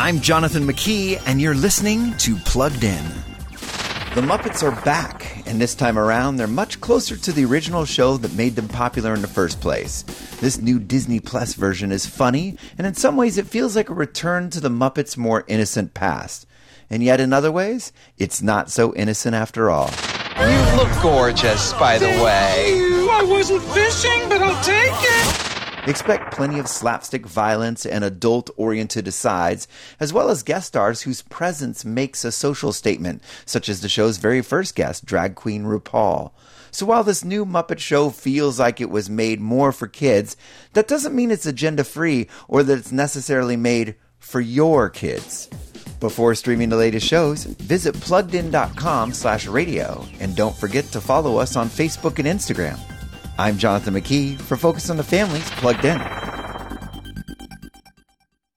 I'm Jonathan McKee, and you're listening to Plugged In. The Muppets are back, and this time around, they're much closer to the original show that made them popular in the first place. This new Disney Plus version is funny, and in some ways, it feels like a return to the Muppets' more innocent past. And yet, in other ways, it's not so innocent after all. You look gorgeous, by the way. Ew, I wasn't fishing, but I'll take it. Expect plenty of slapstick violence and adult oriented asides, as well as guest stars whose presence makes a social statement, such as the show's very first guest, drag queen RuPaul. So while this new Muppet show feels like it was made more for kids, that doesn't mean it's agenda free or that it's necessarily made for your kids. Before streaming the latest shows, visit pluggedin.com slash radio and don't forget to follow us on Facebook and Instagram. I'm Jonathan McKee for Focus on the Family's Plugged In.